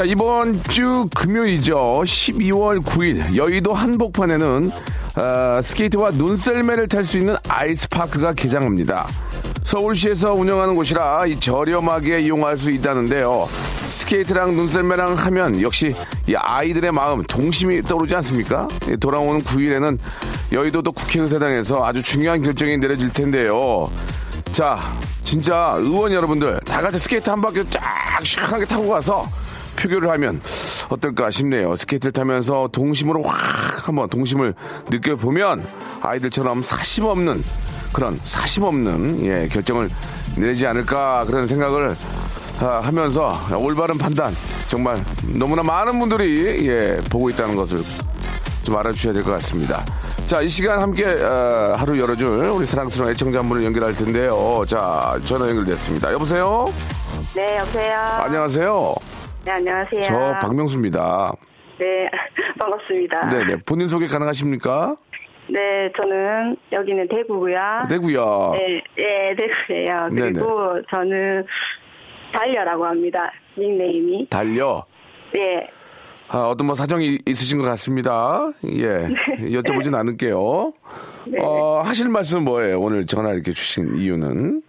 자, 이번 주 금요일이죠. 12월 9일 여의도 한복판에는 어, 스케이트와 눈썰매를 탈 수 있는 아이스파크가 개장합니다. 서울시에서 운영하는 곳이라 이 저렴하게 이용할 수 있다는데요. 스케이트랑 눈썰매랑 하면 역시 이 아이들의 마음 동심이 떠오르지 않습니까? 예, 돌아오는 9일에는 여의도도 국회의사당에서 아주 중요한 결정이 내려질 텐데요. 자, 진짜 의원 여러분들 다 같이 스케이트 한 바퀴 쫙 시원하게 타고 가서 표결을 하면 어떨까 싶네요. 스케이트를 타면서 동심으로 확 한번 동심을 느껴보면 아이들처럼 사심 없는 그런 사심 없는 예, 결정을 내지 않을까 그런 생각을 아, 하면서 올바른 판단 정말 너무나 많은 분들이 예, 보고 있다는 것을 좀 알아주셔야 될 것 같습니다. 자, 이 시간 함께 어, 하루 열어줄 우리 사랑스러운 애청자 한 분을 연결할 텐데요. 자, 전화 연결됐습니다. 여보세요? 네, 여보세요. 안녕하세요. 네, 안녕하세요. 저 박명수입니다. 네, 반갑습니다. 네 네. 본인 소개 가능하십니까? 네, 저는 여기는 대구고요. 대구요. 네, 네, 대구예요. 네네. 그리고 저는 달려라고 합니다. 닉네임이. 달려. 네, 아, 어떤 뭐 사정이 있으신 것 같습니다. 예. 여쭤보진 않을게요. 네. 어, 하실 말씀 뭐예요? 오늘 전화 이렇게 주신 이유는?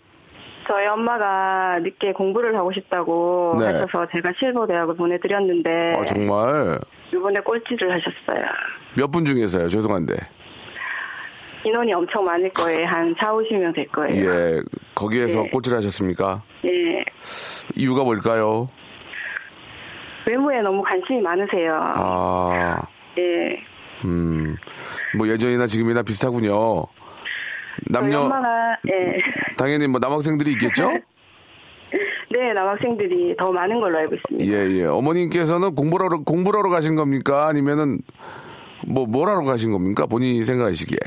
저희 엄마가 늦게 공부를 하고 싶다고 네. 하셔서 제가 실버 대학을 보내드렸는데 아, 정말. 이번에 꼴찌를 하셨어요. 몇 분 중에서요? 죄송한데. 인원이 엄청 많을 거예요. 한 4, 50명 될 거예요. 예. 거기에서 네. 꼴찌를 하셨습니까? 예. 이유가 뭘까요? 외모에 너무 관심이 많으세요. 아, 예. 음. 뭐 예전이나 지금이나 비슷하군요. 남녀, 엄마가 예. 당연히 뭐 남학생들이 있겠죠? 네, 남학생들이 더 많은 걸로 알고 있습니다. 예, 예. 어머님께서는 공부를 하러, 공부를 하러 가신 겁니까? 아니면은, 뭐, 뭘 하러 가신 겁니까? 본인이 생각하시기에.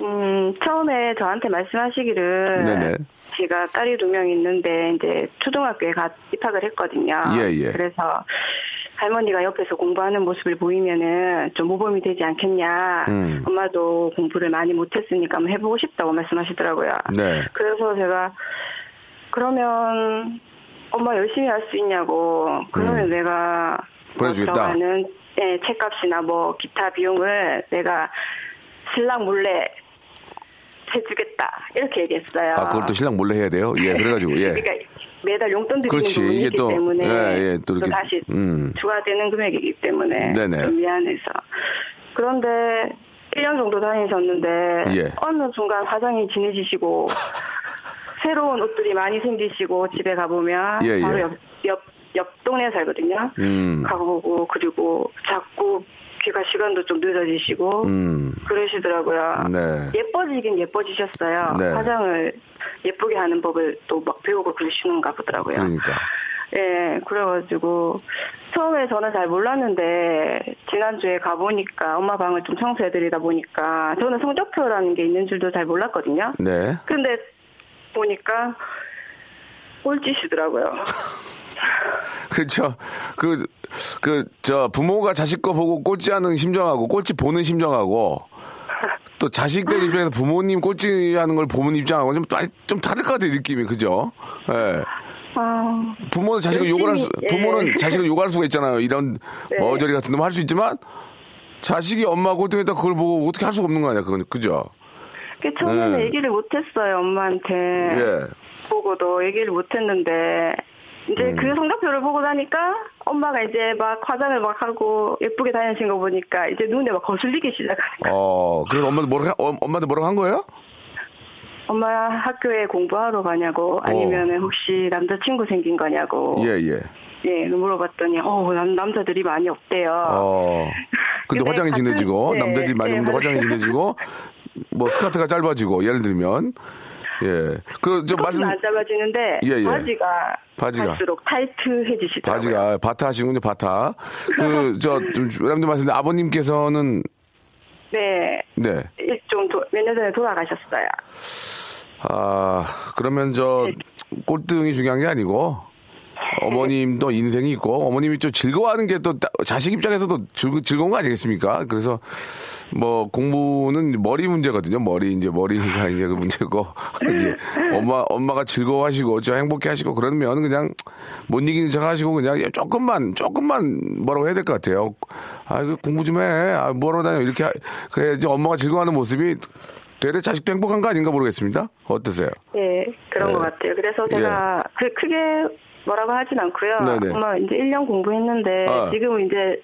음, 처음에 저한테 말씀하시기를 네네. 제가 딸이 두 명 있는데 이제 초등학교에 가 입학을 했거든요. 예, 예. 그래서 할머니가 옆에서 공부하는 모습을 보이면은 좀 모범이 되지 않겠냐. 음. 엄마도 공부를 많이 못했으니까 한번 해보고 싶다고 말씀하시더라고요. 네. 그래서 제가 그러면 엄마 열심히 할 수 있냐고 그러면 내가 음. 보내주겠다. 뭐 들어가는 예, 책값이나 뭐 기타 비용을 내가 신랑 몰래 해주겠다 이렇게 얘기했어요. 아, 그걸 또 신랑 몰래 해야 돼요? 예, 그래가지고, 예. 그러니까 매달 용돈 드리는 그렇지, 부분이 있기 또, 때문에 예, 예, 또 이렇게, 다시 음. 추가되는 금액이기 때문에 네네. 좀 미안해서 그런데 1년 정도 다니셨는데 예. 어느 순간 화장이 진해지시고 새로운 옷들이 많이 생기시고 집에 가보면 예, 예. 바로 옆, 옆, 옆 동네에 살거든요. 음. 가보고 그리고 자꾸 귀가 시간도 좀 늦어지시고 음. 그러시더라고요. 네. 예뻐지긴 예뻐지셨어요. 네. 화장을 예쁘게 하는 법을 또 막 배우고 그러시는가 보더라고요. 그러니까. 예, 그래가지고 처음에 저는 잘 몰랐는데 지난주에 가보니까 엄마 방을 좀 청소해드리다 보니까 저는 성적표라는 게 있는 줄도 잘 몰랐거든요. 네. 근데 보니까 꼴찌시더라고요. 그렇죠. 그, 그, 저, 부모가 자식 거 보고 꼴찌 하는 심정하고, 꼴찌 보는 심정하고, 또 자식들 입장에서 부모님 꼴찌 하는 걸 보는 입장하고 좀, 좀 다를 것 같아요, 느낌이. 그죠? 예. 아, 부모는 자식을 욕을 할 수, 예. 부모는 자식을 욕할 수가 있잖아요. 이런 네. 머저리 같은 놈 할 수 있지만, 자식이 엄마 꼴등했다 그걸 보고 어떻게 할 수가 없는 거 아니야, 그건. 그죠? 그 처음에는 네. 얘기를 못했어요 엄마한테 예. 보고도 얘기를 못했는데 이제 음. 그 성적표를 보고 나니까 엄마가 이제 막 화장을 막 하고 예쁘게 다니신 거 보니까 이제 눈에 막 거슬리기 시작하는 거예요. 어, 그래서 엄마한테 뭐라고, 하- 어, 엄마한테 뭐라고 한 거예요? 엄마 학교에 공부하러 가냐고 아니면 혹시 남자친구 생긴 거냐고 어. 예, 예. 예 물어봤더니 어 남, 남자들이 많이 없대요. 어. 근데 근데 화장이 같은- 진해지고, 네, 남자들이 많이 네, 오는데 화장이. 진해지고, 뭐 스커트가 짧아지고, 예를 들면. 예. 그, 저 말씀, 안 잡아지는데 예, 예. 바지가 바지가. 갈수록 타이트해지시더라고요. 바지가 바타 하시군요, 바타. 그, 저, 좀, 여러분들 말씀인데 아버님께서는, 네, 네. 좀 몇 년 전에 돌아가셨어요. 아, 그러면 저, 꼴등이 중요한 게 아니고, 어머님도 인생이 있고, 어머님이 좀 즐거워하는 게 또 자식 입장에서도 즐, 즐거운 거 아니겠습니까? 그래서, 뭐, 공부는 머리 문제거든요. 머리, 이제 머리가 이제 그 문제고, 이제 엄마, 엄마가 즐거워하시고, 저 행복해 하시고, 그러면 그냥 못 이기는 척 하시고, 그냥 조금만, 조금만 뭐라고 해야 될 것 같아요. 아, 그 공부 좀 해. 아, 뭐하러 다녀. 이렇게, 하- 그래야지 엄마가 즐거워하는 모습이 되레 자식도 행복한 거 아닌가 모르겠습니다. 어떠세요? 예, 그런 예. 것 같아요. 그래서 제가 그 크게 뭐라고 하진 않고요. 네네. 엄마 이제 1년 공부했는데 아. 지금은 이제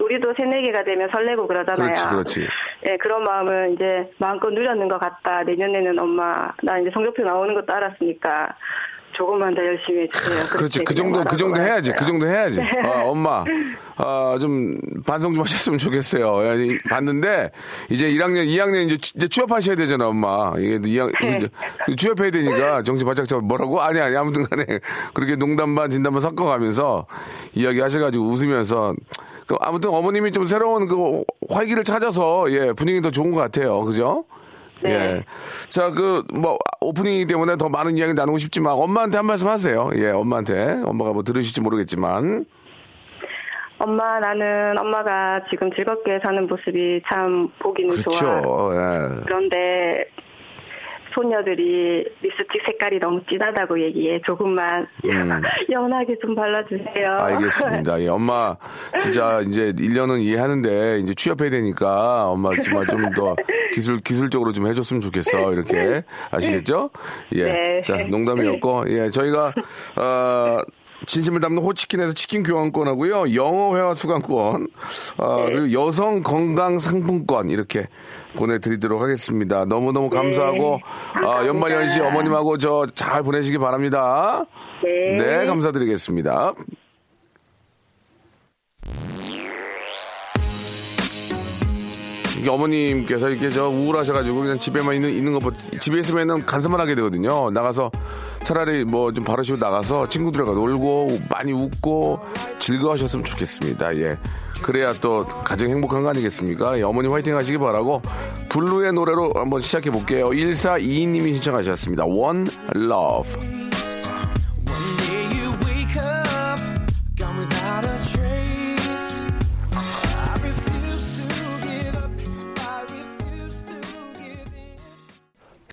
우리도 새네 개가 되면 설레고 그러잖아요. 그렇지, 그렇지. 예, 그런 마음을 이제 마음껏 누렸는 것 같다. 내년에는 엄마 나 이제 성적표 나오는 것도 알았으니까 조금만 더 열심히 해주세요. 그렇지. 그 정도, 그 정도 해야지. 그. 정도 해야지. 네. 아, 엄마. 아, 좀, 반성 좀 하셨으면 좋겠어요. 야, 이- 봤는데, 이제 1학년, 2학년 이제, 취- 이제 취업하셔야 되잖아, 엄마. 이게 2학, 네. 취업해야 되니까 정신 바짝 잡아. 뭐라고? 아니, 아니, 아무튼 간에. 그렇게 농담 반, 진담 반 섞어가면서 이야기 하셔가지고 웃으면서. 그 아무튼 어머님이 좀 새로운 그 활기를 찾아서, 예, 분위기 더 좋은 것 같아요. 그죠? 네. 예. 자, 그, 뭐, 오프닝이기 때문에 더 많은 이야기 나누고 싶지만, 엄마한테 한 말씀 하세요. 예, 엄마한테. 엄마가 뭐 들으실지 모르겠지만. 엄마 나는 엄마가 지금 즐겁게 사는 모습이 참 보기는 좋아. 그렇죠. 예. 그런데 소녀들이 립스틱 색깔이 너무 진하다고 얘기해. 조금만 음. 연하게 좀 발라주세요. 알겠습니다. 예, 엄마, 진짜 이제 1년은 이해하는데, 이제 취업해야 되니까, 엄마 정말 좀 더 기술, 기술적으로 좀 해줬으면 좋겠어. 이렇게. 아시겠죠? 예. 네. 자, 농담이었고, 예, 저희가, 어, 진심을 담는 호치킨에서 치킨 교환권하고요. 영어 회화 수강권, 어, 그리고 여성 건강 상품권 이렇게 보내드리도록 하겠습니다. 너무너무 감사하고, 아, 감사합니다. 연말연시 어머님하고 저 잘 보내시기 바랍니다. 네. 네, 감사드리겠습니다. 이게 어머님께서 이렇게 저 우울하셔가지고 그냥 집에만 있는, 있는 거, 보- 집에 있으면은 간섭만 하게 되거든요. 나가서 차라리 뭐 좀 바르시고 나가서 친구들과 놀고 많이 웃고 즐거워하셨으면 좋겠습니다. 예. 그래야 또 가장 행복한 거 아니겠습니까? 예, 어머니 화이팅 하시기 바라고 블루의 노래로 한번 시작해 볼게요. 1422님이 신청하셨습니다. One Love.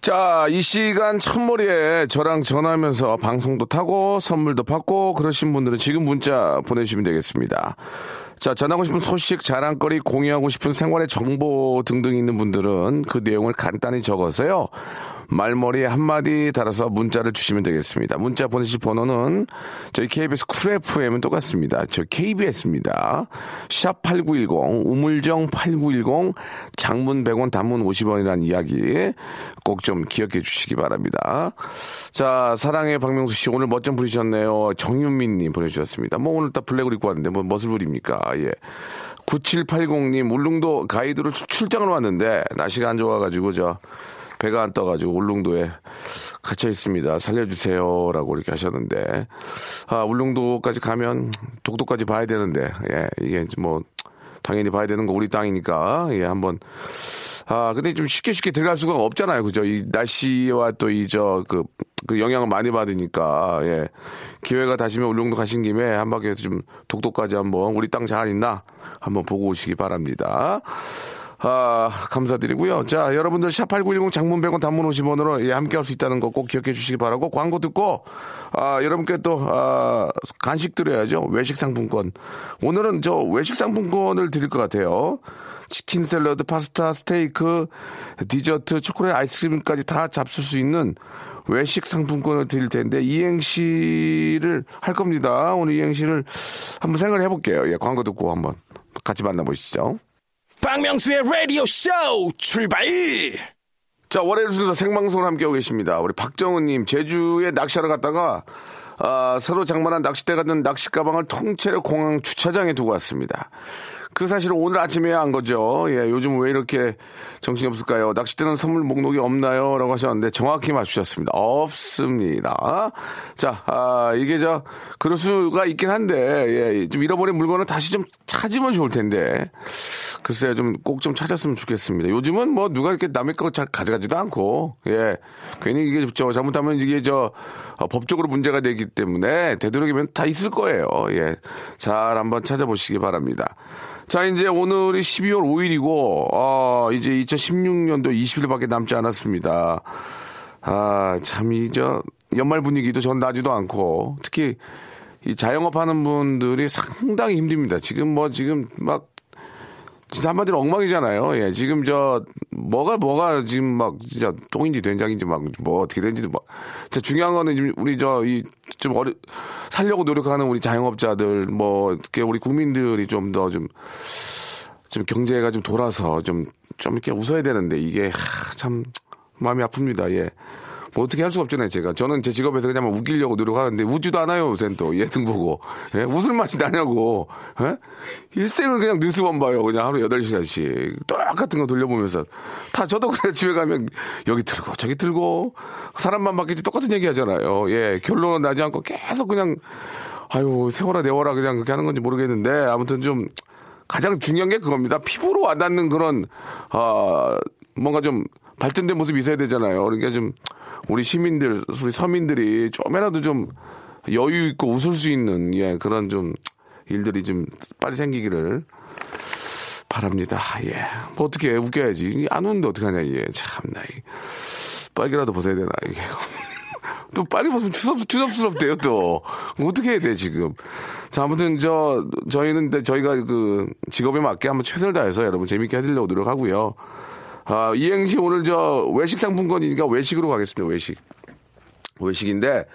자, 이 시간 첫머리에 저랑 전화하면서 방송도 타고 선물도 받고 그러신 분들은 지금 문자 보내주시면 되겠습니다. 자, 전하고 싶은 소식, 자랑거리, 공유하고 싶은 생활의 정보 등등 있는 분들은 그 내용을 간단히 적어서요. 말머리에 한마디 달아서 문자를 주시면 되겠습니다. 문자 보내실 번호는 저희 KBS Cool FM은 똑같습니다. 저 KBS입니다. 샵 8910, 우물정 8910, 장문 100원, 단문 50원이라는 이야기 꼭 좀 기억해 주시기 바랍니다. 자, 사랑의 박명수 씨 오늘 멋좀 부리셨네요. 정윤민 님 보내주셨습니다. 뭐 오늘 딱 블랙을 입고 왔는데 뭐 멋을 부립니까? 예. 9780님 울릉도 가이드로 출- 출장을 왔는데 날씨가 안 좋아가지고 저 배가 안 떠가지고 울릉도에 갇혀 있습니다. 살려주세요라고 이렇게 하셨는데. 아 울릉도까지 가면 독도까지 봐야 되는데. 예 이게 뭐 당연히 봐야 되는 거 우리 땅이니까. 예 한번. 아 근데 좀 쉽게 쉽게 들어갈 수가 없잖아요. 그죠? 이 날씨와 또 이 저그 그 영향을 많이 받으니까. 예. 기회가 다시면 울릉도 가신 김에 한 바퀴 좀 독도까지 한번 우리 땅 잘 있나 한번 보고 오시기 바랍니다. 아, 감사드리고요. 자, 여러분들 샵8910 장문 100원 단문 50원으로 예, 함께 할 수 있다는 거 꼭 기억해 주시기 바라고 광고 듣고 아, 여러분께 또 아, 간식 드려야죠. 외식 상품권. 오늘은 저 외식 상품권을 드릴 것 같아요. 치킨 샐러드, 파스타, 스테이크, 디저트, 초콜릿 아이스크림까지 다 잡술 수 있는 외식 상품권을 드릴 텐데 이행시를 할 겁니다. 오늘 이행시를 한번 생각을 해볼게요. 예, 광고 듣고 한번 같이 만나보시죠. 박명수의 라디오 쇼 출발! 자, 월요일 순서 생방송을 함께하고 계십니다. 우리 박정우님, 제주에 낚시하러 갔다가, 아, 새로 장만한 낚싯대 같은 낚시 가방을 통째로 공항 주차장에 두고 왔습니다. 그 사실은 오늘 아침에 한 거죠. 예, 요즘 왜 이렇게 정신이 없을까요? 낚싯대는 선물 목록이 없나요? 라고 하셨는데 정확히 맞추셨습니다. 없습니다. 자, 아, 이게 저, 그럴 수가 있긴 한데, 예, 좀 잃어버린 물건을 다시 좀 찾으면 좋을 텐데. 글쎄 좀꼭 좀 찾았으면 좋겠습니다. 요즘은 뭐 누가 이렇게 남의 거 잘 가져가지도 않고 예 괜히 이게 저 잘못하면 이게 저 어, 법적으로 문제가 되기 때문에 되도록이면 다 있을 거예요. 예 잘 한번 찾아보시기 바랍니다. 자 이제 오늘이 12월 5일이고 어 이제 2016년도 20일밖에 남지 않았습니다. 아 참 이 저 연말 분위기도 전 나지도 않고 특히 이 자영업 하는 분들이 상당히 힘듭니다. 지금 뭐 지금 막 진짜 한마디로 엉망이잖아요. 예, 지금 저 뭐가 뭐가 지금 막 진짜 똥인지 된장인지 막 뭐 어떻게 된지도 뭐. 진짜 중요한 거는 지금 우리 저 이 좀 어려 살려고 노력하는 우리 자영업자들 뭐 이렇게 우리 국민들이 좀 더 좀 좀 경제가 좀 돌아서 좀좀 이렇게 웃어야 되는데 이게 하, 참 마음이 아픕니다. 예. 뭐 어떻게 할 수가 없잖아요, 제가. 저는 제 직업에서 그냥 막 웃기려고 노력하는데 웃지도 않아요, 요새는 또. 예등 보고. 예? 웃을 맛이 나냐고. 예? 일생을 그냥 뉴스만 봐요. 그냥 하루 8시간씩. 똑같은 거 돌려보면서. 다 저도 그냥 집에 가면 여기 들고 저기 들고 사람만 바뀌지 똑같은 얘기 하잖아요. 예. 결론은 나지 않고 계속 그냥 아유, 세워라 내워라 그냥 그렇게 하는 건지 모르겠는데 아무튼 좀 가장 중요한 게 그겁니다. 피부로 와닿는 그런 아 뭔가 좀 발전된 모습이 있어야 되잖아요. 그러니까 좀 우리 시민들, 우리 서민들이 좀이라도 좀 여유 있고 웃을 수 있는 예 그런 좀 일들이 좀 빨리 생기기를 바랍니다. 예. 뭐 어떻게 해, 웃겨야지. 안 웃는데 어떡하냐, 이게. 참나. 이 빨개라도 벗어야 되나, 이게. 또 빨리 벗으면 추섭, 추섭스럽대요, 또. 뭐 어떻게 해야 돼, 지금. 자, 아무튼 저, 저희는 저희가 그 직업에 맞게 한번 최선을 다해서 여러분 재밌게 해드리려고 노력하고요. 아, 이행시 오늘 저 외식 상품권이니까 외식으로 가겠습니다, 외식. 외식인데,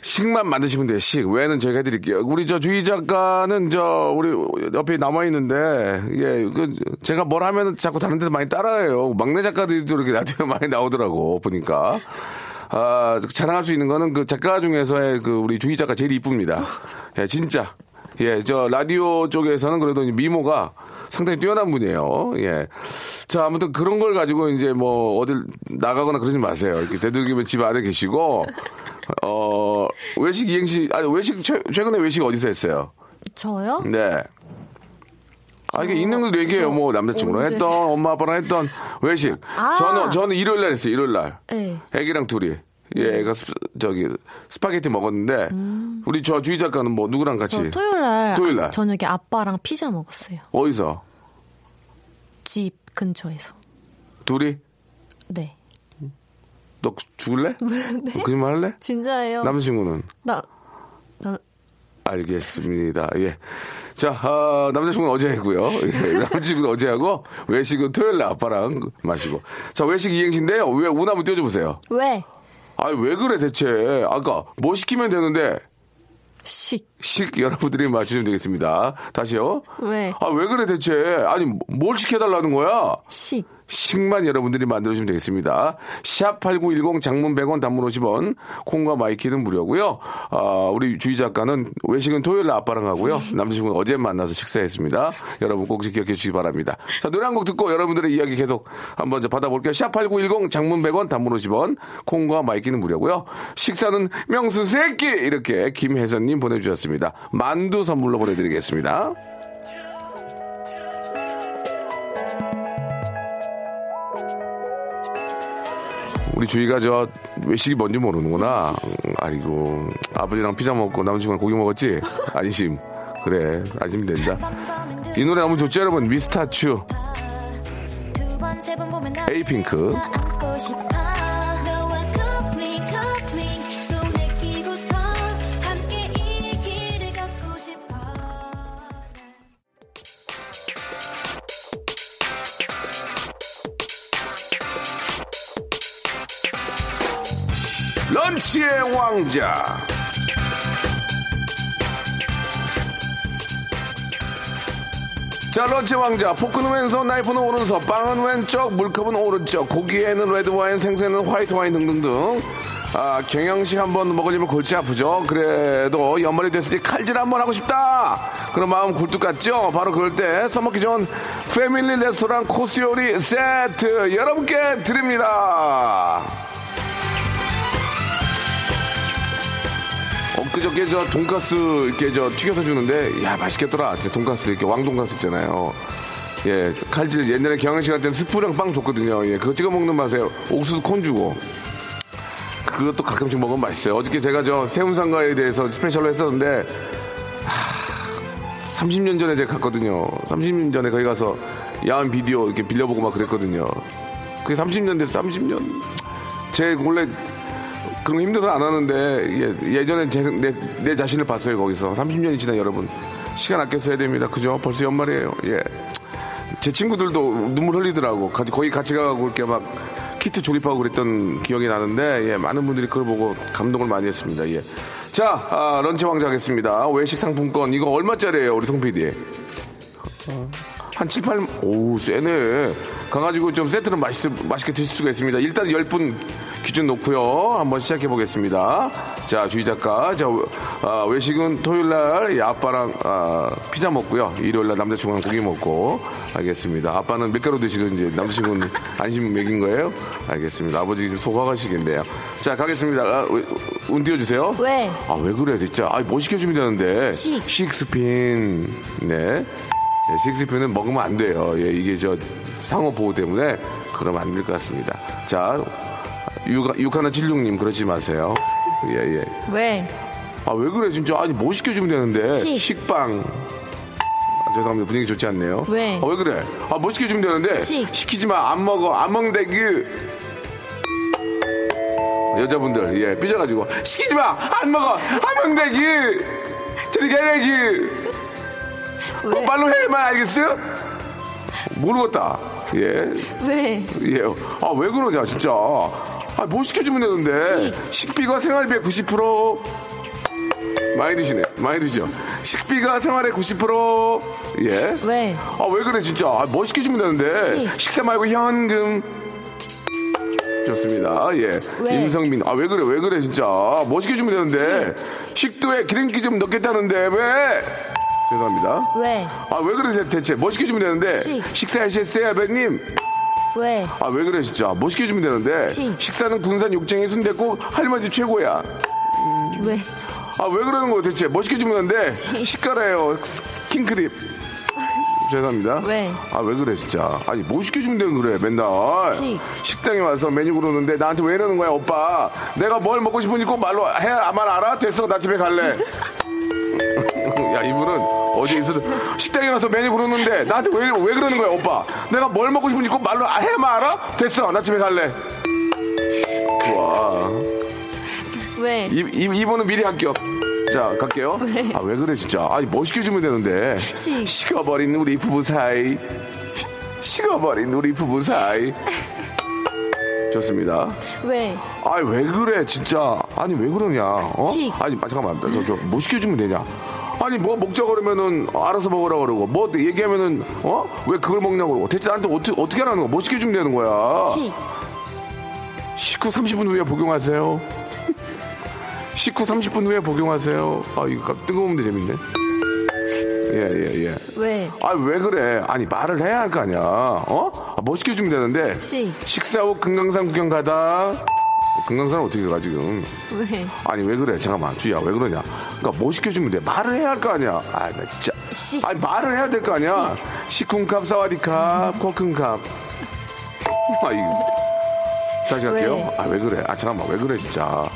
식만 만드시면 돼요, 식. 외는 저희가 해드릴게요. 우리 저 주희 작가는 저, 우리 옆에 남아 있는데, 예, 그, 제가 뭘 하면 자꾸 다른 데서 많이 따라해요. 막내 작가들도 이렇게 라디오에 많이 나오더라고, 보니까. 아, 자랑할 수 있는 거는 그 작가 중에서의 그 우리 주희 작가 제일 이쁩니다. 예, 진짜. 예, 저 라디오 쪽에서는 그래도 미모가 상당히 뛰어난 분이에요. 예. 자, 아무튼 그런 걸 가지고 이제 뭐 어딜 나가거나 그러지 마세요. 이렇게 되도록이면 집 안에 계시고, 어, 외식 이행시, 아니, 외식, 최, 최근에 외식 어디서 했어요? 저요? 네. 아, 이게 있는 걸 얘기해요. 뭐, 남자친구랑 했던, 엄마, 아빠랑 했던 외식. 아. 저는, 저는 일요일 날 했어요, 일요일 날. 네. 애기랑 둘이. 예, 애가 스, 저기, 스파게티 먹었는데, 우리 저 주희 작가는 뭐, 누구랑 같이? 저 토요일 날 토요일 날. 저녁에 아빠랑 피자 먹었어요. 어디서? 집 근처에서. 둘이? 네. 너 죽을래? 네. 거짓말 할래? 진짜예요. 남자친구는? 나, 나, 알겠습니다. 예. 자, 아, 남자친구는 어제 했고요. 예, 남자친구는 어제 하고, 외식은 토요일 날 아빠랑 마시고. 자, 외식 이행시인데요. 왜, 운 한번 띄워줘보세요. 왜? 아니, 왜 그래, 대체. 아까, 뭐 시키면 되는데, 식. 식 여러분들이 맞추시면 되겠습니다. 다시요. 왜? 아, 왜 그래, 대체. 아니, 뭘 시켜달라는 거야? 식. 식만 여러분들이 만들어주시면 되겠습니다. 샵8910 장문 100원 단문 50원 콩과 my K는 무료고요. 아, 우리 주희 작가는 외식은 토요일 날 아빠랑 하고요. 남자친구는 어제 만나서 식사했습니다. 여러분 꼭 기억해 주시기 바랍니다. 자, 노래 한 곡 듣고 여러분들의 이야기 계속 한번 저 받아볼게요. 샵8910 장문 100원 단문 50원 콩과 my K는 무료고요. 식사는 명수 새끼 이렇게 김혜선님 보내주셨습니다. 만두 선물로 보내드리겠습니다. 우리 주희가 저 외식이 뭔지 모르는구나. 음, 아이고 아버지랑 피자 먹고 남자친구랑 고기 먹었지? 안심. 그래 안심 된다. 이 노래 너무 좋죠 여러분 미스타츄 에이핑크 런치의 왕자. 자, 런치 왕자. 포크는 왼손, 나이프는 오른손, 빵은 왼쪽, 물컵은 오른쪽, 고기에는 레드와인, 생선에는 화이트와인 등등등. 아, 경양식 한번 먹으려면 골치 아프죠. 그래도 연말이 됐으니 칼질 한번 하고 싶다. 그런 마음 굴뚝 같죠? 바로 그럴 때 써먹기 좋은 패밀리 레스토랑 코스 요리 세트 여러분께 드립니다. 그저께 저 돈가스 이렇게 저 튀겨서 주는데 야 맛있겠더라. 제 돈가스 이렇게 왕돈가스 있잖아요. 예 칼질 옛날에 경영식 할 때는 스프랑 빵 줬거든요. 예 그거 찍어 먹는 맛에 옥수수 콘 주고. 그것도 가끔씩 먹으면 맛있어요. 어저께 제가 저 새우상가에 대해서 스페셜로 했었는데 하, 30년 전에 제가 갔거든요. 30년 전에 거기 가서 야한 비디오 이렇게 빌려보고 막 그랬거든요. 그게 30년 됐어 30년. 제 원래 그런 거 힘들어서 안 하는데 예, 전에 제, 내, 내 자신을 봤어요 거기서. 30년이 지난 여러분. 시간 아껴 써야 됩니다. 그죠? 벌써 연말이에요. 예. 제 친구들도 눈물 흘리더라고. 가- 거기 같이 가고 이렇게 막 키트 조립하고 그랬던 기억이 나는데 예, 많은 분들이 그걸 보고 감동을 많이 했습니다. 예. 자 아, 런치 왕자 하겠습니다. 외식 상품권. 이거 얼마짜리예요 우리 송 PD 한 7, 8, 오, 세네. 가가지고 좀 세트는 맛있, 맛있게 드실 수가 있습니다. 일단 10분 기준 놓고요. 한번 시작해 보겠습니다. 자, 주희 작가. 자, 아, 외식은 토요일 날이 아빠랑 아, 피자 먹고요. 일요일 날 남자친구랑 고기 먹고. 알겠습니다. 아빠는 밀가루 드시는지 남자친구는 안심 먹인 거예요? 알겠습니다. 아버지 좀 속아가시겠네요. 자, 가겠습니다. 아, 왜- 운 띄워주세요. 왜? 아, 왜 그래, 진짜. 아, 뭐 시켜주면 되는데. 식. 식스핀. 네. 네, 식스핀은 먹으면 안 돼요. 예, 이게 저 상호 보호 때문에 그러면 안 될 것 같습니다. 자, 6, 하나 76님 그러지 마세요. 예, 예. 왜? 아, 왜 그래, 진짜. 아니, 뭐 시켜주면 되는데. 식. 식빵. 아, 죄송합니다. 분위기 좋지 않네요. 왜? 아, 왜 그래? 아, 뭐 시켜주면 되는데. 식. 시키지 마. 안 먹어. 안 먹는데, 그. 여자분들, 예, 삐져가지고. 시키지 마! 안 먹어! 안 먹는데, 그. 저리 가라, 그. 왜? 말로 해만 알겠어요? 모르겠다. 예. 왜? 예. 아, 왜 그러냐, 진짜. 아, 뭐 시켜주면 되는데. 식 비가 생활비의 90%. 많이 드시네. 많이 드죠. 식비가 생활의 90%. 예. 왜? 아, 왜 그래, 진짜. 아, 뭐 시켜주면 되는데. 식. 식사 말고 현금. 좋습니다. 예. 왜? 임성민. 아, 왜 그래, 왜 그래, 진짜. 뭐 시켜주면 되는데. 식도에 기름기 좀 넣겠다는데, 왜? 죄송합니다. 왜? 아, 왜 그래, 대체. 뭐 시켜주면 되는데. 식. 식사하셨어요, 아버님? 왜? 아, 왜 그래, 진짜. 뭐 시켜주면 되는데. 식. 식사는 군산 육쟁이 순대국 할머니 집 최고야. 왜? 아, 왜 그러는 거야, 대체. 뭐 시켜주면 되는데. 식가라요. 킹크립. 죄송합니다. 왜? 아, 왜 그래, 진짜. 아니, 뭐 시켜주면 되는 그래, 맨날. 식. 식당에 와서 메뉴 고르는데 나한테 왜 이러는 거야, 오빠. 내가 뭘 먹고 싶은지 꼭 말로 해, 말 알아? 됐어, 나 집에 갈래. 야, 이분은 어제 있어 식당에 가서 메뉴 고르는데 나한테 왜, 왜 그러는 거야, 오빠? 내가 뭘 먹고 싶은지 꼭 말로 해, 말 알아? 됐어, 나 집에 갈래. 좋아. 왜? 이, 이, 이분은 미리 합격. 자, 갈게요. 아, 왜 그래, 진짜. 아니, 뭐 시켜주면 되는데. 식. 식어버린 우리 부부 사이. 식어버린 우리 부부 사이. 좋습니다. 왜? 아니, 왜 그래, 진짜. 아니, 왜 그러냐. 어? 식. 아니, 아, 잠깐만. 저, 저, 뭐 시켜주면 되냐. 아니, 뭐 먹자 그러면은 알아서 먹으라 그러고, 뭐 얘기하면은, 어? 왜 그걸 먹냐고 그러고. 대체 나한테 어떻게, 어떻게 하라는 거야? 뭐 시켜주면 되는 거야. 식. 식후 30분 후에 복용하세요. 식후 30분 후에 복용하세요. 아, 이거 뜨거운데 재밌네. 예, 예, 예. 왜? 아, 왜 그래? 아니, 말을 해야 할 거 아니야. 어? 아, 뭐 시켜주면 되는데. 식. 식사 후 금강산 구경 가다. 금강산 어떻게 가, 지금? 왜? 아니, 왜 그래? 잠깐만, 주희야, 왜 그러냐? 그니까 뭐 시켜주면 돼? 말을 해야 할 거 아니야. 아, 나 진짜. 식. 아니, 말을 해야 될 거 아니야. 시 쿵캅, 사와디캅, 코큰캅. 아, 이거. 다시 갈게요. 왜? 아, 왜 그래? 아, 잠깐만, 왜 그래, 진짜.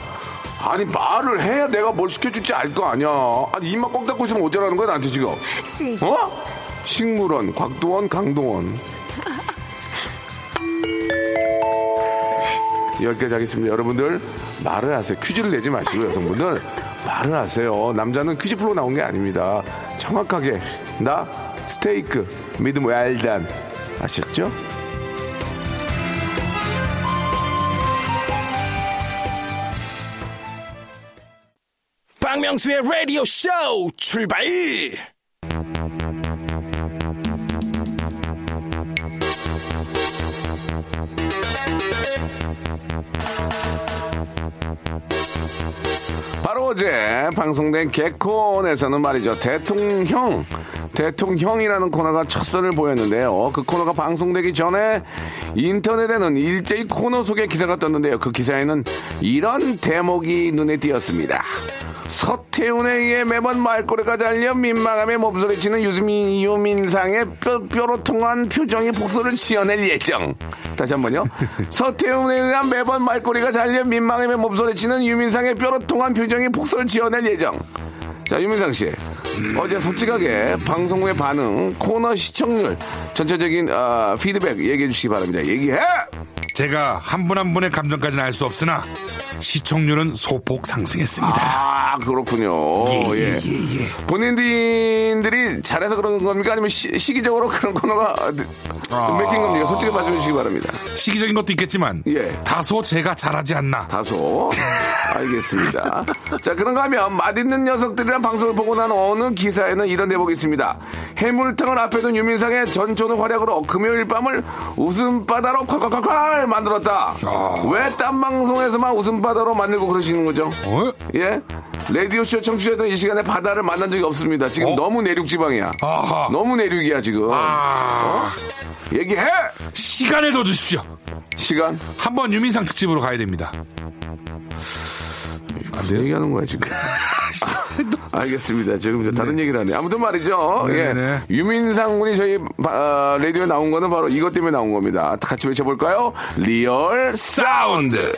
아니, 말을 해야 내가 뭘 시켜줄지 알 거 아니야. 아니, 입만 꽉 닫고 있으면 어쩌라는 거야, 나한테 지금. 식. 어? 식물원, 곽도원, 강동원. 여기까지 하겠습니다. 여러분들, 말을 하세요. 퀴즈를 내지 마시고, 여성분들. 말을 하세요. 남자는 퀴즈 프로 나온 게 아닙니다. 정확하게, 나, 스테이크, 믿음 웰단. 아셨죠? 박명수의 라디오 쇼 출발! 바로 어제 방송된 개콘에서는 말이죠. 대통령, 대통령이라는 코너가 첫 선을 보였는데요. 그 코너가 방송되기 전에 인터넷에는 일제히 코너 속의 기사가 떴는데요. 그 기사에는 이런 대목이 눈에 띄었습니다. 서태훈에 의해 매번 말꼬리가 잘려 민망함에 몸소리치는 유수민, 유민상의 뼈, 뾰로통한 표정이 복수를 지어낼 예정. 다시 한 번요. 서태훈에 의한 매번 말꼬리가 잘려 민망함에 몸소리치는 유민상의 뾰로통한 표정이 복수를 지어낼 예정. 자, 유민상 씨. 어제 솔직하게 방송 후의 반응, 코너 시청률, 전체적인 아, 피드백 얘기해 주시기 바랍니다. 얘기해! 제가 한 분 한 분의 감정까지는 알 수 없으나 시청률은 소폭 상승했습니다. 아, 그렇군요. 예. 본인들이 잘해서 그런 겁니까? 아니면 시, 기적으로 그런 코너가 아. 맥힌 겁니까? 솔직히 말씀해 주시기 바랍니다. 시기적인 것도 있겠지만 예. 다소 제가 잘하지 않나. 다소. 알겠습니다. 자, 그런가 하면 맛있는 녀석들이 란 방송을 보고 난 어느 기사에는 이런 대목이 있습니다. 해물탕을 앞에 둔 유민상의 전초는 활약으로 금요일 밤을 웃음바다로 콸콸콸콸 만들었다. 아. 왜딴 방송에서만 웃음바다로 만들고 그러시는 거죠? 어? 예? 라디오쇼 청취자들은 이 시간에 바다를 만난 적이 없습니다. 지금 어? 너무 내륙 지방이야. 아하. 너무 내륙이야, 지금. 아. 어? 얘기해! 시간을 더 주십시오. 시간? 한번 유민상 특집으로 가야 됩니다. 무슨 얘기하는 거야 지금? 알겠습니다. 지금 이제 다른 얘기를 하네. 아무튼 말이죠. 네네네. 예. 유민상 군이 저희 아, 라디오에 나온 거는 바로 이것 때문에 나온 겁니다. 같이 외쳐볼까요? Real Sound.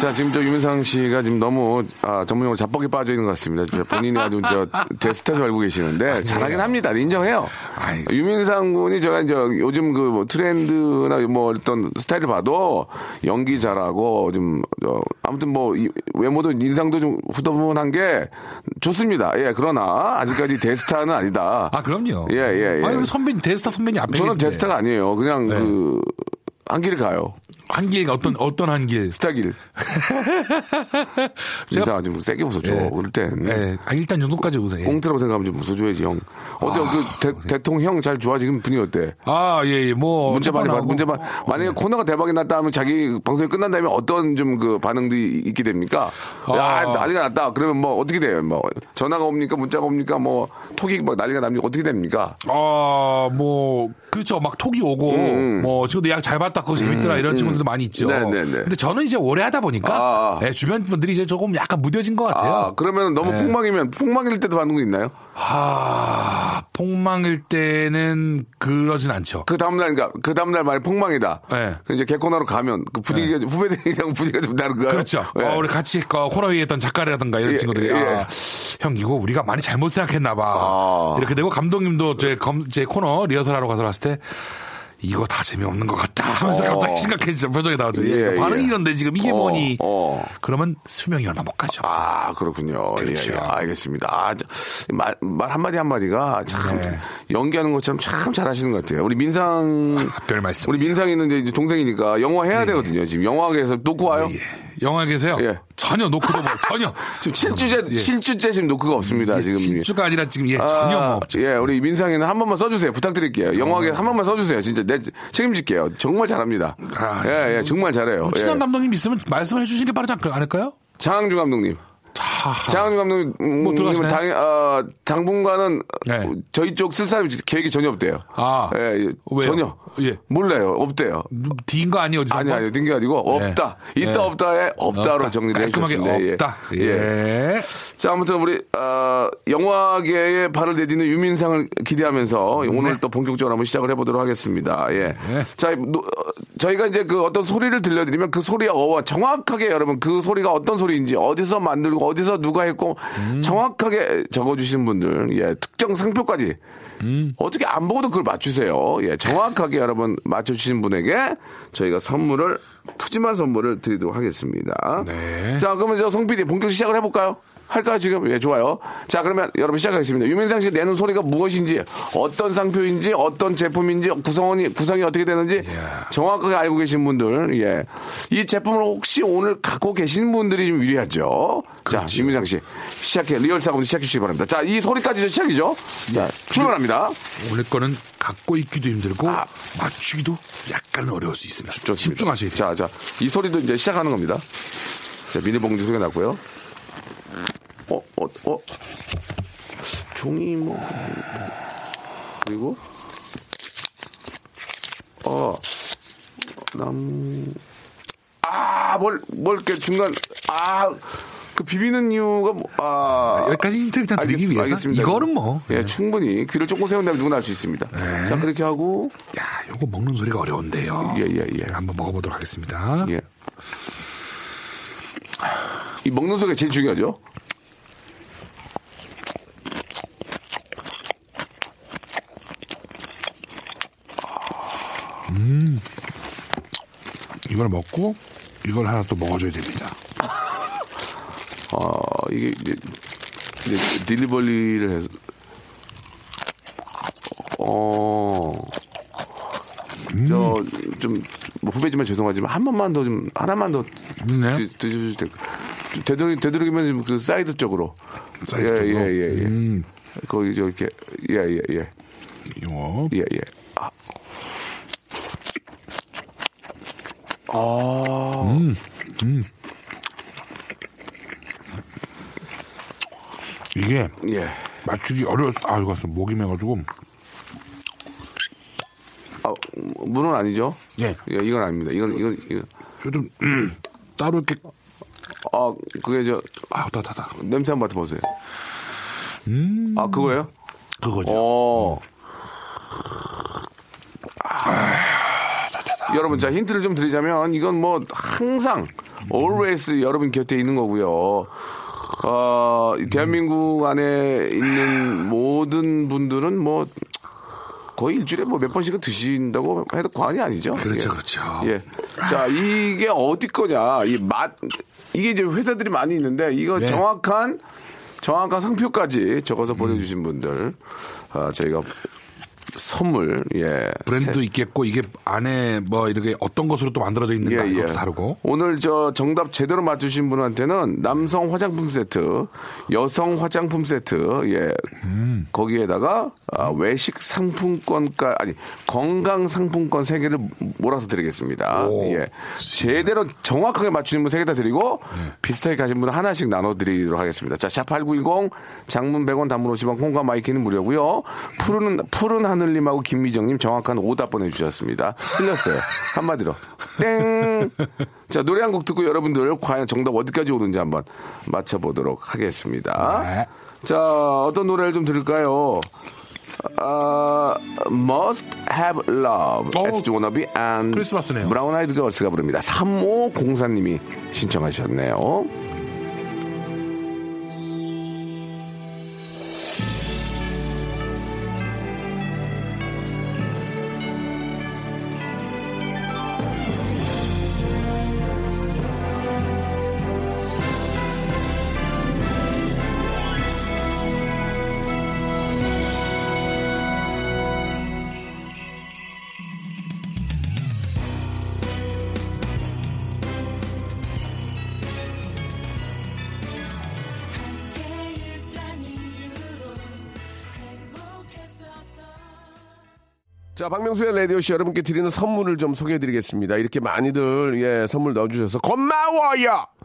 자, 지금 저 유민상 씨가 지금 너무 아, 전문용어로 자뻑에 빠져 있는 것 같습니다. 본인이 아주 저 데스타로 알고 계시는데 잘하긴 합니다. 인정해요. 아이고. 유민상 군이 제가 이제 요즘 그 뭐 트렌드나 뭐 어떤 스타일을 봐도 연기 잘하고 좀 어, 아무튼 뭐 이- 외모도 인상도 좀 후더분한 게 좋습니다. 예, 그러나 아직까지 데스타는 아니다. 아 그럼요. 예, 예, 예. 아니 선배님 데스타 선배님 앞에 저는 계신데. 데스타가 아니에요. 그냥 네. 그 한길 가요. 한길가 어떤 어떤 한길. 스타길. 인상 좀 세게 웃어줘. 예. 그럴 땐. 예. 아 일단 요 정도까지 웃어요. 예. 꽁트라고 생각하면 좀 웃어줘야지, 형. 어때, 그 대, 통령 잘 좋아? 지금 분위기 어때? 아, 예, 예. 뭐 문제 많이 받, 문제 받, 만약에 코너가 대박이 났다 하면 자기 방송이 끝난 다음에 어떤 좀 그 반응들이 있게 됩니까? 야, 아. 난리가 났다. 그러면 뭐 어떻게 돼요? 뭐 전화가 옵니까? 문자가 옵니까? 뭐 톡이 막 난리가 납니까? 어떻게 됩니까? 아, 뭐, 그렇죠. 막 톡이 오고, 뭐, 친구들 약잘 봤다, 그거 재밌더라, 이런 친구들도 많이 있죠. 음, 네, 네, 네. 근데 저는 이제 오래 하다 보니까, 아, 아. 예, 주변 분들이 이제 조금 약간 무뎌진 것 같아요. 아, 그러면 너무 네. 폭망이면 폭망일 때도 반응이 있나요? 아, 폭망일 때는 그러진 않죠. 그 다음날, 그러니까 그 다음날 만약 폭망이다. 네. 그 이제 개코너로 가면 그 분위기가, 후배들이랑 분위기가 좀 다른가요? 그렇죠. 예. 어, 우리 같이 그 코너에 했던 작가라든가 이런 예, 친구들이 예. 아, 형 이거 우리가 많이 잘못 생각했나 봐. 아. 이렇게 되고 감독님도 제, 검, 제 코너 리허설하러 가서 봤을 때 이거 다 재미없는 것 같다 하면서 어. 갑자기 심각해지죠. 표정이 나오죠. 예, 예, 반응이 예. 이런데 지금 이게 어, 뭐니? 어. 그러면 수명이 얼마 못 가죠. 아, 그렇군요. 그렇죠. 예, 예, 알겠습니다. 아, 저, 말, 말 한마디 한마디가 참 네. 연기하는 것처럼 참 잘하시는 것 같아요. 우리 민상. 별 말씀. 우리 민상이 있는데 이제 동생이니까 영화 해야 되거든요. 지금 영화계에서 놓고 와요. 예. 영화 계세요? 예. 전혀 노크도 뭐 전혀. 지금 7주째, 예. 칠주째 지금 노크가 없습니다. 예, 지금. 진주가 아니라 지금 예, 전혀 아, 뭐 없죠. 예, 우리 민상이는 한 번만 써 주세요. 부탁드릴게요. 영화계 한 번만 써 주세요. 진짜 내 책임질게요. 정말 잘합니다. 아, 예, 예, 정말 잘해요. 친한 예. 감독님 있으면 말씀해 주시는 게 빠르지 않- 않을까요? 장항주 감독님. 장항주 감독님, 음, 뭐 들어가시나요? 당, 어, 당분간은 네. 저희 쪽 쓸 사람이 계획이 전혀 없대요. 아. 예, 왜요? 전혀. 예. 몰라요. 없대요. 뒤인 거 아니 어디서? 아니, 아니, din게 아니고, 네. 없다. 있다, 네. 없다에 없다로 없다. 정리를 해주셨습니다. 예. 없다. 예. 예. 자, 아무튼 우리, 어, 영화계에 발을 내딛는 유민상을 기대하면서 오늘 또 본격적으로 한번 시작을 해보도록 하겠습니다. 예. 네. 자, 노- 어, 저희가 이제 그 어떤 소리를 들려드리면 그 소리의 어원, 정확하게 여러분 그 소리가 어떤 소리인지 어디서 만들고 어디서 누가 했고 정확하게 적어주신 분들, 예, 특정 상표까지 어떻게 안 보고도 그걸 맞추세요. 예, 정확하게 여러분 맞춰주신 분에게 저희가 선물을 푸짐한 선물을 드리도록 하겠습니다. 네. 자, 그러면 저송 PD 본격 시작을 해볼까요? 할까요, 지금? 예, 좋아요. 자, 그러면 여러분 시작하겠습니다. 유민상 씨 내는 소리가 무엇인지, 어떤 상표인지, 어떤 제품인지, 구성원이, 구성이 어떻게 되는지 정확하게 알고 계신 분들, 예. 이 제품을 혹시 오늘 갖고 계신 분들이 좀 유리하죠. 자, 유민상 씨. 시작해. 리얼 사고는 시작해 주시기 바랍니다. 자, 이 소리까지 시작이죠. 자, 출발합니다. 오늘 거는 갖고 있기도 힘들고 맞추기도 약간 어려울 수 있습니다. 좋습니다. 집중하셔야 돼요. 자, 자, 이 소리도 이제 시작하는 겁니다. 자, 비닐봉지 소리가 났고요. 어, 어, 어. 종이 뭐. 그리고, 어, 나무. 아, 뭘, 뭘, 이렇게 중간, 아, 그 비비는 이유가, 뭐, 아. 여기까지 힌트 일단 드리기. 위해서 알겠습니다. 이거는 뭐. 예, 충분히 귀를 조금 세운다면 누구나 할수 있습니다. 자, 그렇게 하고, 야, 요거 먹는 소리가 어려운데요. 예, 예, 예. 한번 먹어보도록 하겠습니다. 예. 이 먹는 소리가 제일 중요하죠. 이걸 먹고 이걸 하나 또 먹어줘야 됩니다. 아, 이게 이제, 이제 딜리버리를 해서 어. 저, 좀, 뭐 후배지만 죄송하지만, 한 번만 더 좀, 하나만 더 네. 드- 드셔주실 때. 좀 되도록, 되도록이면 그 사이드 쪽으로. 사이드 예, 쪽으로? 예, 예, 예. 음. 거기, 저, 이렇게, 예, 예, 예. 요 예, 예. 아. 아. 이게 예. 맞추기 어려웠어. 아, 이거 목이 매가지고. 아, 물은 아니죠? 예. 예, 이건 아닙니다. 이건, 이건, 이건. 요즘 음, 따로 이렇게 아, 그게 저, 아, 따다다. 냄새 한번 맡아 보세요. 음. 아, 그거예요? 그거죠. 어. 아. 여러분, 자, 힌트를 좀 드리자면, 이건 뭐, 항상, always 여러분 곁에 있는 거고요. 어, 이 대한민국 안에 있는 모든 분들은 뭐, 거의 일주일에 뭐 몇 번씩은 드신다고 해도 과언이 아니죠. 그렇죠, 예. 그렇죠. 예. 자, 이게 어디 거냐. 이 맛, 이게 이제 회사들이 많이 있는데, 이거 네. 정확한, 정확한 상표까지 적어서 보내주신 분들, 아, 저희가 선물, 예. 브랜드도 있겠고 이게 안에 뭐 이렇게 어떤 것으로 또 만들어져 있는가 예, 예. 이것도 다르고. 오늘 저 정답 제대로 맞추신 분한테는 남성 화장품 세트, 여성 화장품 세트, 예. 음. 거기에다가 아, 외식 상품권까 아니 건강 상품권 세 개를 몰아서 드리겠습니다. 오, 예. 제대로 정확하게 맞추신 분 세 개 다 드리고 네. 비슷하게 가신 분 하나씩 나눠 드리도록 하겠습니다. 자, 샵8910 장문 100원 단문 50원 콩과 마이키는 무료고요. 푸른 푸른 하늘님하고 김미정님 정확한 오답 보내주셨습니다. 틀렸어요. 한마디로 땡. 자 노래 한 곡 듣고 여러분들 과연 정답 어디까지 오는지 한번 맞춰보도록 하겠습니다. 네. 자 어떤 노래를 좀 들을까요? 아, Must Have Love, 어, S. 워너비 and 크리스마스네요. 브라운 아이드 걸스가 부릅니다. 3504님이 신청하셨네요. 자, 박명수의 라디오씨 여러분께 드리는 선물을 좀 소개해 드리겠습니다. 이렇게 많이들, 예, 선물 넣어주셔서 고마워요!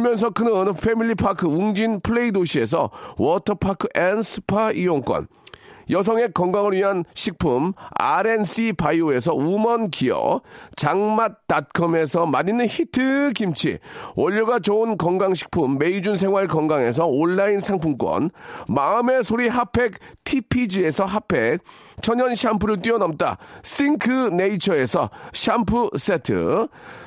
면서 크는 패밀리파크 웅진 플레이 도시에서 워터파크 and 스파 이용권, 여성의 건강을 위한 식품 RNC 바이오에서 우먼 기어, 장맛닷컴에서 맛있는 히트 김치, 원료가 좋은 건강식품 메이준 생활 건강에서 온라인 상품권, 마음의 소리 핫팩 TPG에서 핫팩, 천연 샴푸를 뛰어넘다 싱크 네이처에서 샴푸 세트,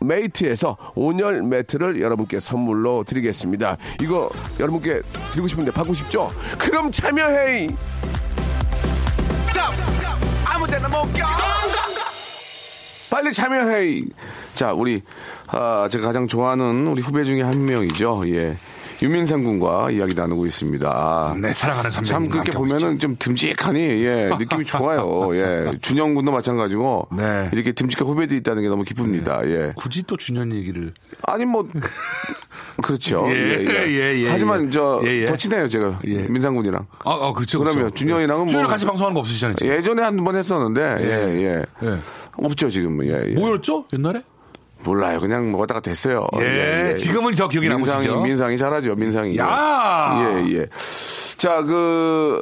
메이트에서 온열 매트를 여러분께 선물로 드리겠습니다. 이거 여러분께 드리고 싶은데 받고 싶죠? 그럼 참여해! 아무데나 못 껴! 빨리 참여해! 자, 우리, 아, 제가 가장 좋아하는 우리 후배 중에 한 명이죠. 예. 유민상 군과 이야기 나누고 있습니다. 네, 사랑하는 선배님. 참 그렇게 보면은 좀 듬직하니 예 느낌이 좋아요. 예 준영 군도 마찬가지고 네. 이렇게 듬직한 후배들이 있다는 게 너무 기쁩니다. 예 굳이 또 준현 얘기를. 아니 뭐 그렇죠. 예, 예, 예, 하지만 예. 저 예, 예. 더 친해요 제가 예. 민상 군이랑. 아, 아 그렇죠. 그러면 그렇죠. 준현이랑은 뭐- 같이 방송하는 거 없으시잖아요. 지금. 예전에 한 번 했었는데 예 예. 예. 없죠 지금 예, 예. 뭐였죠? 옛날에? 몰라요 그냥 뭐 왔다가 됐어요. 예, 지금은 더 기억이 민상이 남으시죠? 민상이 잘하죠 민상이. 야! 예 예. 자, 그,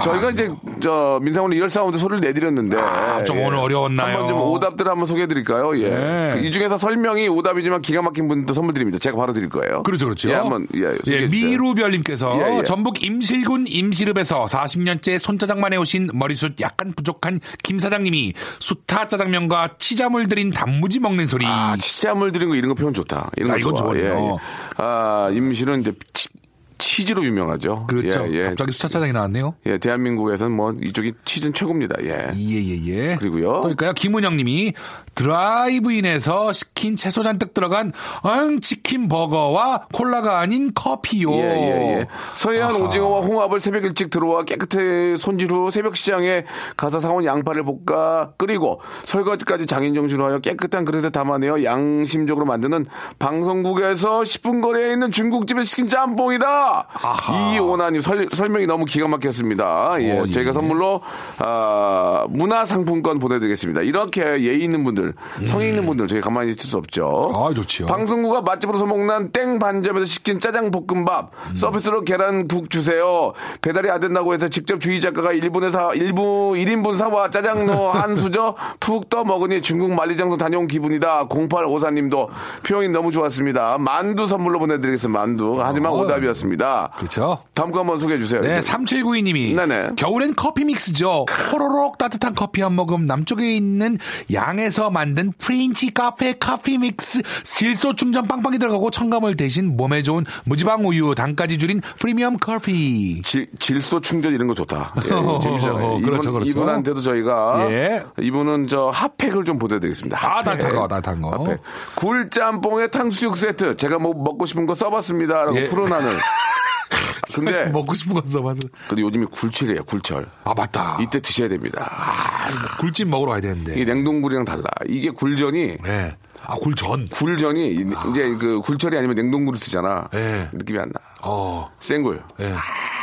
저희가 이제, 저, 민상훈의 이열 사운드 소리를 내드렸는데. 아, 좀 오늘 어려웠나요? 한번 좀 오답들 한번 소개해드릴까요? 예. 네. 이 중에서 설명이 오답이지만 기가 막힌 분도 선물 드립니다. 제가 바로 드릴 거예요. 그렇죠, 그렇죠. 예, 한번, 예. 예. 미루별님께서 예, 예. 전북 임실군 임실읍에서 40년째 손짜장만 해오신 머리숱 약간 부족한 김 사장님이 수타 짜장면과 치자물 들인 단무지 먹는 소리. 아, 치자물 들인 거 이런 거 표현 좋다. 이런 아, 거 이건 좋아. 좋네요. 예, 예. 아, 임실은 이제 치, 치즈로 유명하죠. 그렇죠. 예, 예. 갑자기 수타 짜장이 나왔네요. 예, 대한민국에서는 뭐 이쪽이 치즈는 최고입니다. 예. 예예 예. 그리고요. 그러니까요. 김은영님이 드라이브인에서 시킨 채소 잔뜩 들어간 응 치킨 버거와 콜라가 아닌 커피요. 예, 예, 예. 서해안 아하. 오징어와 홍합을 새벽 일찍 들어와 깨끗하게 손질 후 새벽 시장에 가서 사온 양파를 볶아 끓이고 설거지까지 장인 정신으로 하여 깨끗한 그릇에 담아내어 양심적으로 만드는 방송국에서 10분 거리에 있는 중국집의 시킨 짬뽕이다. 이오나님 설, 설명이 너무 기가 막혔습니다. 예, 어, 예. 저희가 선물로 아, 문화상품권 보내드리겠습니다. 이렇게 예의 있는 분들, 성의 있는 분들 저희 가만히 있을 수 없죠. 음. 아, 좋지요. 방송국가 맛집으로 소문난 땡 반점에서 시킨 짜장 볶음밥 음. 서비스로 계란국 주세요. 배달이 안 된다고 해서 직접 주희 작가가 1분에서 1부 1인분 사와 짜장로 한 수저 푹 떠 먹으니 중국 만리장성 다녀온 기분이다. 0854님도 표현이 너무 좋았습니다. 만두 선물로 보내드리겠습니다. 만두. 하지만 어. 오답이었습니다. 그렇죠. 다음 거 한번 소개해 주세요. 네, 3792님이 네네. 겨울엔 커피 믹스죠. 호로록 따뜻한 커피 한 모금 남쪽에 있는 양에서 만든 프렌치 카페 커피 믹스 질소 충전 빵빵이 들어가고 첨가물 대신 몸에 좋은 무지방 우유 단까지 줄인 프리미엄 커피. 질, 질소 충전 이런 거 좋다. 예, 재밌잖아요. 이분, 그렇죠, 그렇죠. 이분한테도 저희가 예. 이분은 저 핫팩을 좀 보내드리겠습니다. 아, 핫팩. 따뜻한 거, 따뜻한 거. 핫팩. 굴짬뽕에 탕수육 세트. 제가 뭐 먹고 싶은 거 써봤습니다라고 예. 푸른 하늘. 근데 먹고 싶은 거 써봐서. 근데 요즘에 굴철이에요, 굴철. 아, 맞다. 이때 드셔야 됩니다. 굴찜 먹으러 가야 되는데. 이게 냉동굴이랑 달라. 이게 굴전이 네. 아, 굴전. 굴전이 이제 그 굴철이 아니면 냉동굴을 쓰잖아. 예. 느낌이 안 나. 어. 생굴. 예.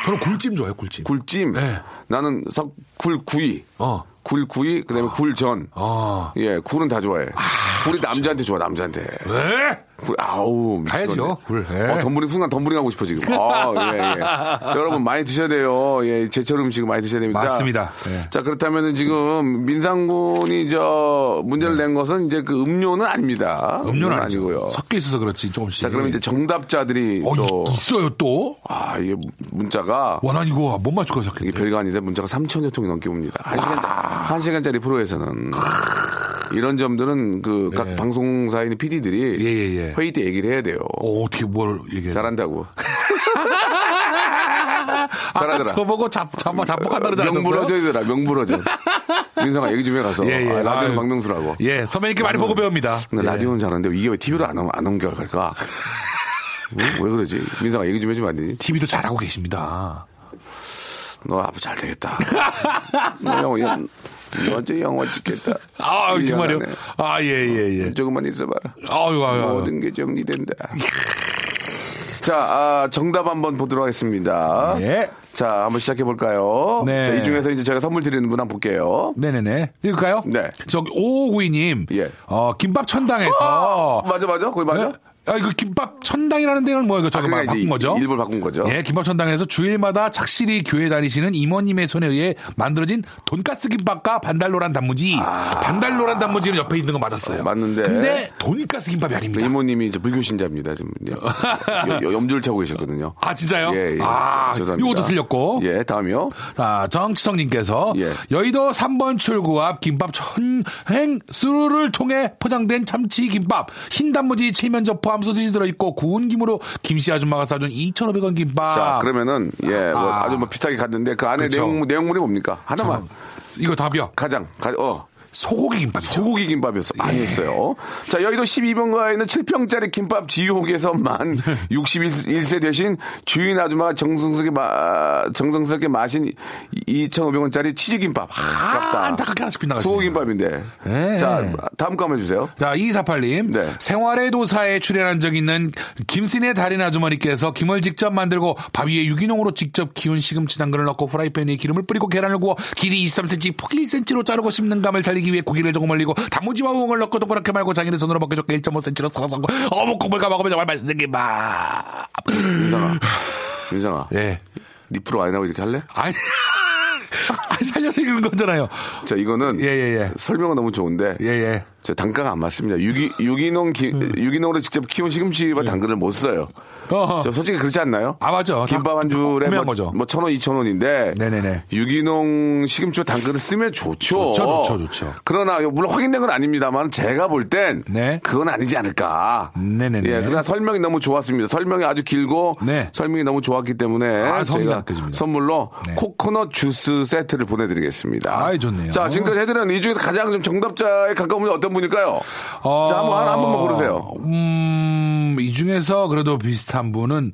저는 굴찜 좋아해요, 굴찜. 굴찜. 네. 나는 석 굴구이. 어. 굴구이 그다음에 굴전. 어. 예, 굴은 다 좋아해. 굴이 남자한테 좋아, 남자한테. 왜? 굴, 아우, 미치겠네. 가야죠, 굴. 예. 어, 덤블링, 순간 덤블링 하고 싶어, 지금. 아, 예, 예. 여러분, 많이 드셔야 돼요. 예, 제철 음식 많이 드셔야 됩니다. 맞습니다. 자, 예. 자, 그렇다면은 지금 민상군이 저 문제를 낸 것은 이제 그 음료는 아닙니다. 음료는. 아니고요. 섞여 있어서 그렇지, 조금씩. 자, 그러면 이제 정답자들이 어, 또, 이- 있어요, 또? 아, 이게 문자가 와, 난 이거 못 맞출 거 이게 생각했는데. 별거 아닌데 문자가 3천여 통이 넘게 옵니다. 한 시간, 한 시간짜리 프로에서는. 이런 점들은 그각 예. 방송사에 있는 PD들이 예, 예, 예. 회의 때 얘기를 해야 돼요. 어, 어떻게 뭘 얘기해. 잘한다고. 아까 잘하더라. 저보고 잡, 잡, 잡복한다 그러지 않았어요? 명불허전이더라, 명불허전. 민성아, 얘기 좀 해가서. 예, 예. 아, 라디오는. 박명수라고. 예, 선배님께 많이 보고 배웁니다. 근데 예. 라디오는 잘하는데 이게 왜 TV로 안, 옮- 안 옮겨갈까? 왜, 왜 그러지? 민성아, 얘기 좀 해주면 안 되니? TV도 잘하고 계십니다. 너 앞으로 잘 되겠다. 너 형, 형, 어제 영화 찍겠다. 아, 일 정말요? 아, 예, 예, 예. 조금만 있어봐라. 아유, 아유. 모든 게 정리된다. 자, 아, 정답 한번 보도록 하겠습니다. 예. 자, 한번 시작해 볼까요? 네. 자, 이 중에서 이제 제가 선물 드리는 분 한번 볼게요. 네네네. 읽을까요? 네. 저기, 5592님. 예. 어, 김밥 천당에서. 맞아, 맞아. 거기 맞아? 예? 아, 이거 김밥 천당이라는 데는 뭐예요? 저거 아, 막 그러니까 바꾼 거죠? 일부러 바꾼 거죠. 예, 김밥 천당에서 주일마다 착실히 교회 다니시는 이모님의 손에 의해 만들어진 돈가스 김밥과 반달로란 단무지. 반달로란 단무지는 옆에 있는 거 맞았어요. 아. 맞는데. 근데 돈가스 김밥이 아닙니다. 이모님이 이제 불교 신자입니다. 지금 이제 염주를 차고 계셨거든요. 아, 진짜요? 예, 예. 아, 죄송합니다. 이것도 틀렸고. 예, 다음이요. 자, 정치성 님께서 예. 여의도 3번 출구 앞 김밥 천행 스루를 통해 포장된 참치 김밥 흰 단무지 체면적 포함 소시지 들어있고 구운 김으로 김씨 아줌마가 싸준 2,500원 김밥. 자, 그러면은 예, 뭐 아. 아주 뭐 비슷하게 갔는데 그 안에. 내용 내용물이 뭡니까? 하나만 잠깐만. 이거 답이요. 가장 가, 어 소고기 김밥이죠. 소고기 김밥이었어. 아니었어요. 자, 여의도 12번가에 있는 7평짜리 김밥 지옥에서 만 61세 되신 주인 아줌마가 정성스럽게, 마, 정성스럽게 마신 2,500원짜리 치즈김밥. 아, 아, 아깝다. 안타깝게 하나씩 빗나갔어요. 소고기 김밥인데. 네. 자, 다음 거 한번 해주세요. 자, 2248님. 네. 생활의 도사에 출연한 적 있는 김신의 달인 아주머니께서 김을 직접 만들고 밥 위에 유기농으로 직접 키운 시금치 당근을 넣고 프라이팬에 기름을 뿌리고 계란을 구워 길이 23cm, 폭이 1cm로 자르고 씹는 감을 살리 기 위해 고기를 조금 올리고 단무지와 우엉을 넣고 동그랗게 말고 자기네 손으로 좋게 1.5cm로 썰어서 어묵 국물과 먹으면 정말 맛있는 김밥. 윤상아. 윤상아. 예. 리프로 안 하고 이렇게 할래? 아니. 살려서 읽은 거잖아요. 자, 이거는 예, 예, 예. 설명은 너무 좋은데 예, 예. 저 단가가 안 맞습니다. 유기 유기농 기, 유기농으로 직접 키운 시금치와 당근을 못 써요. 예. 어허. 저 솔직히 그렇지 않나요? 아, 맞죠. 김밥 한 줄에 구매한 뭐, 천 원, 이천 원인데 네네네. 유기농 시금치와 당근을 쓰면 좋죠. 좋죠, 좋죠, 좋죠. 그러나 물론 확인된 건 아닙니다만 제가 볼땐 네. 그건 아니지 않을까. 네네네. 예, 그러나 설명이 너무 좋았습니다. 설명이 아주 길고 네. 설명이 너무 좋았기 때문에 아, 제가. 선물로 네. 코코넛 주스 세트를 보내드리겠습니다. 아이, 좋네요. 자, 지금까지 해드린 이 중에서 가장 좀 정답자에 가까운 분이 어떤 분일까요? 어, 자, 한번 한, 한 번만 고르세요. 음, 이 중에서 그래도 비슷한 분은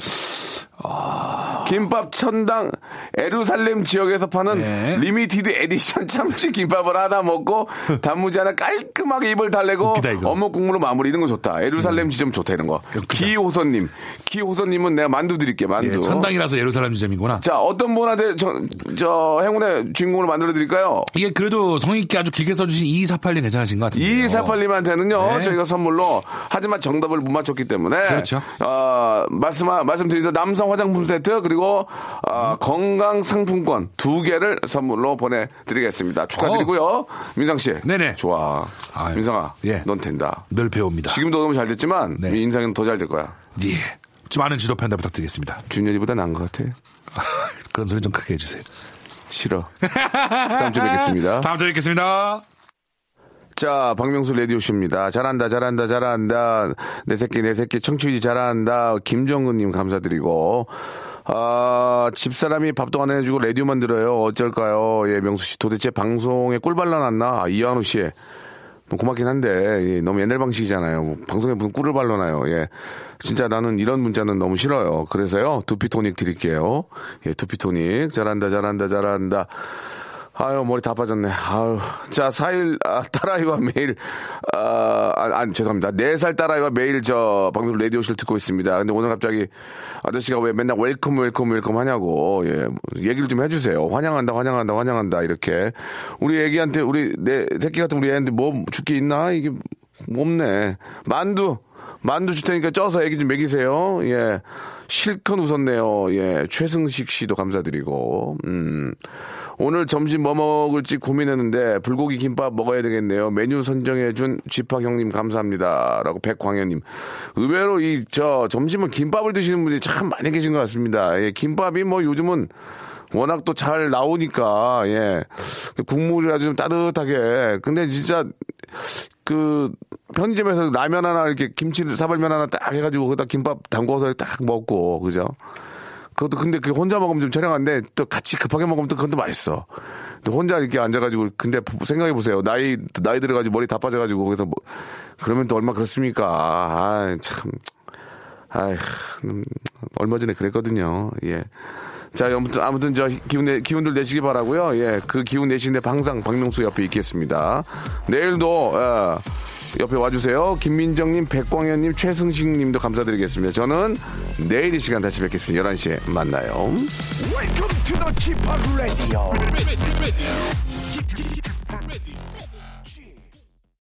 김밥 천당 예루살렘 지역에서 파는 네. limited edition 참치 김밥을 하나 먹고 단무지 하나 깔끔하게 입을 달래고 웃기다. 음. 어묵 국물로 마무리 이런 거 좋다. 예루살렘 지점 좋다 이런 거. 기호선님, 기호선님은 내가 만두 드릴게 만두. 예, 천당이라서 예루살렘 지점이구나. 자 어떤 분한테 저, 저 행운의 주인공을 만들어 드릴까요? 이게 그래도 성의 있게 아주 길게 써주신 2248님 괜찮으신 것 같은데요. 2248님한테는요, 네. 저희가 선물로, 하지만 정답을 못 맞췄기 때문에. 그렇죠. 어, 말씀, 말씀드린 남성 화 장품 세트, 그리고, 어, 건강 상품권 두 개를 선물로 보내드리겠습니다. 축하드리고요. 민상 씨. 네네. 좋아. 아유. 민상아. 예. 넌 된다. 늘 배웁니다. 지금도 너무 잘 됐지만, 네. 인상은 더 잘 될 거야. 예. 좀 많은 지도 편달 부탁드리겠습니다. 준현이보다 나은 것 같아. 그런 소리 좀 크게 해주세요. 싫어. 다음 주에 뵙겠습니다. 다음 주에 뵙겠습니다. 자, 박명수 라디오쇼입니다. 잘한다, 잘한다, 잘한다. 내 새끼, 내 새끼, 청취율이 잘한다. 김정은님 감사드리고. 아, 집사람이 밥도 안 해주고 라디오만 들어요. 어쩔까요? 예, 명수 씨 도대체 방송에 꿀 발라놨나? 아, 이한우 씨. 뭐 고맙긴 한데, 예, 너무 옛날 방식이잖아요. 뭐 방송에 무슨 꿀을 발라놔요. 예. 진짜 나는 이런 문자는 너무 싫어요. 그래서요, 두피토닉 드릴게요. 예, 두피토닉. 잘한다, 잘한다, 잘한다. 아유, 머리 다 빠졌네. 아유. 자, 4일, 아, 딸아이와 매일, 아, 아, 아, 죄송합니다. 4살 딸아이와 매일 저, 방송 라디오실 듣고 있습니다. 근데 오늘 갑자기 아저씨가 왜 맨날 welcome, welcome, welcome 하냐고, 예, 얘기를 좀 해주세요. 환영한다, 환영한다, 환영한다, 이렇게. 우리 애기한테, 우리, 내 새끼 같은 우리 애한테 뭐, 줄게 있나? 이게, 없네. 만두! 만두 줄 테니까 쪄서 애기 좀 먹이세요. 예. 실컷 웃었네요. 예. 최승식 씨도 감사드리고. 음. 오늘 점심 뭐 먹을지 고민했는데 불고기 김밥 먹어야 되겠네요. 메뉴 선정해준 지파 형님 감사합니다. 라고 백광현님. 의외로 이, 저, 점심은 김밥을 드시는 분들이 참 많이 계신 것 같습니다. 예. 김밥이 뭐 요즘은 워낙 또 잘 나오니까, 예. 국물이 아주 좀 따뜻하게. 근데 진짜, 그, 편의점에서 라면 하나 이렇게 김치를 사발면 하나 딱 해가지고 거기다 김밥 담궈서 딱 먹고, 그죠? 그것도 근데 그 혼자 먹으면 좀 저렴한데 또 같이 급하게 먹으면 또 그건 또 맛있어. 근데 혼자 이렇게 앉아가지고 근데 생각해 보세요. 나이 나이 들어가지고 머리 다 빠져가지고 거기서 뭐 그러면 또 얼마 그렇습니까? 아 참. 아이, 음, 얼마 전에 그랬거든요. 예. 자, 아무튼, 아무튼 저 기운, 내, 기운들 내시기 바라고요 예, 그 기운 내시는데 항상 박명수 옆에 있겠습니다. 내일도, 어, 옆에 와주세요. 김민정님, 백광현님, 최승식님도 감사드리겠습니다. 저는 내일 이 시간 다시 뵙겠습니다. 11시에 만나요. Welcome to the Chip Radio.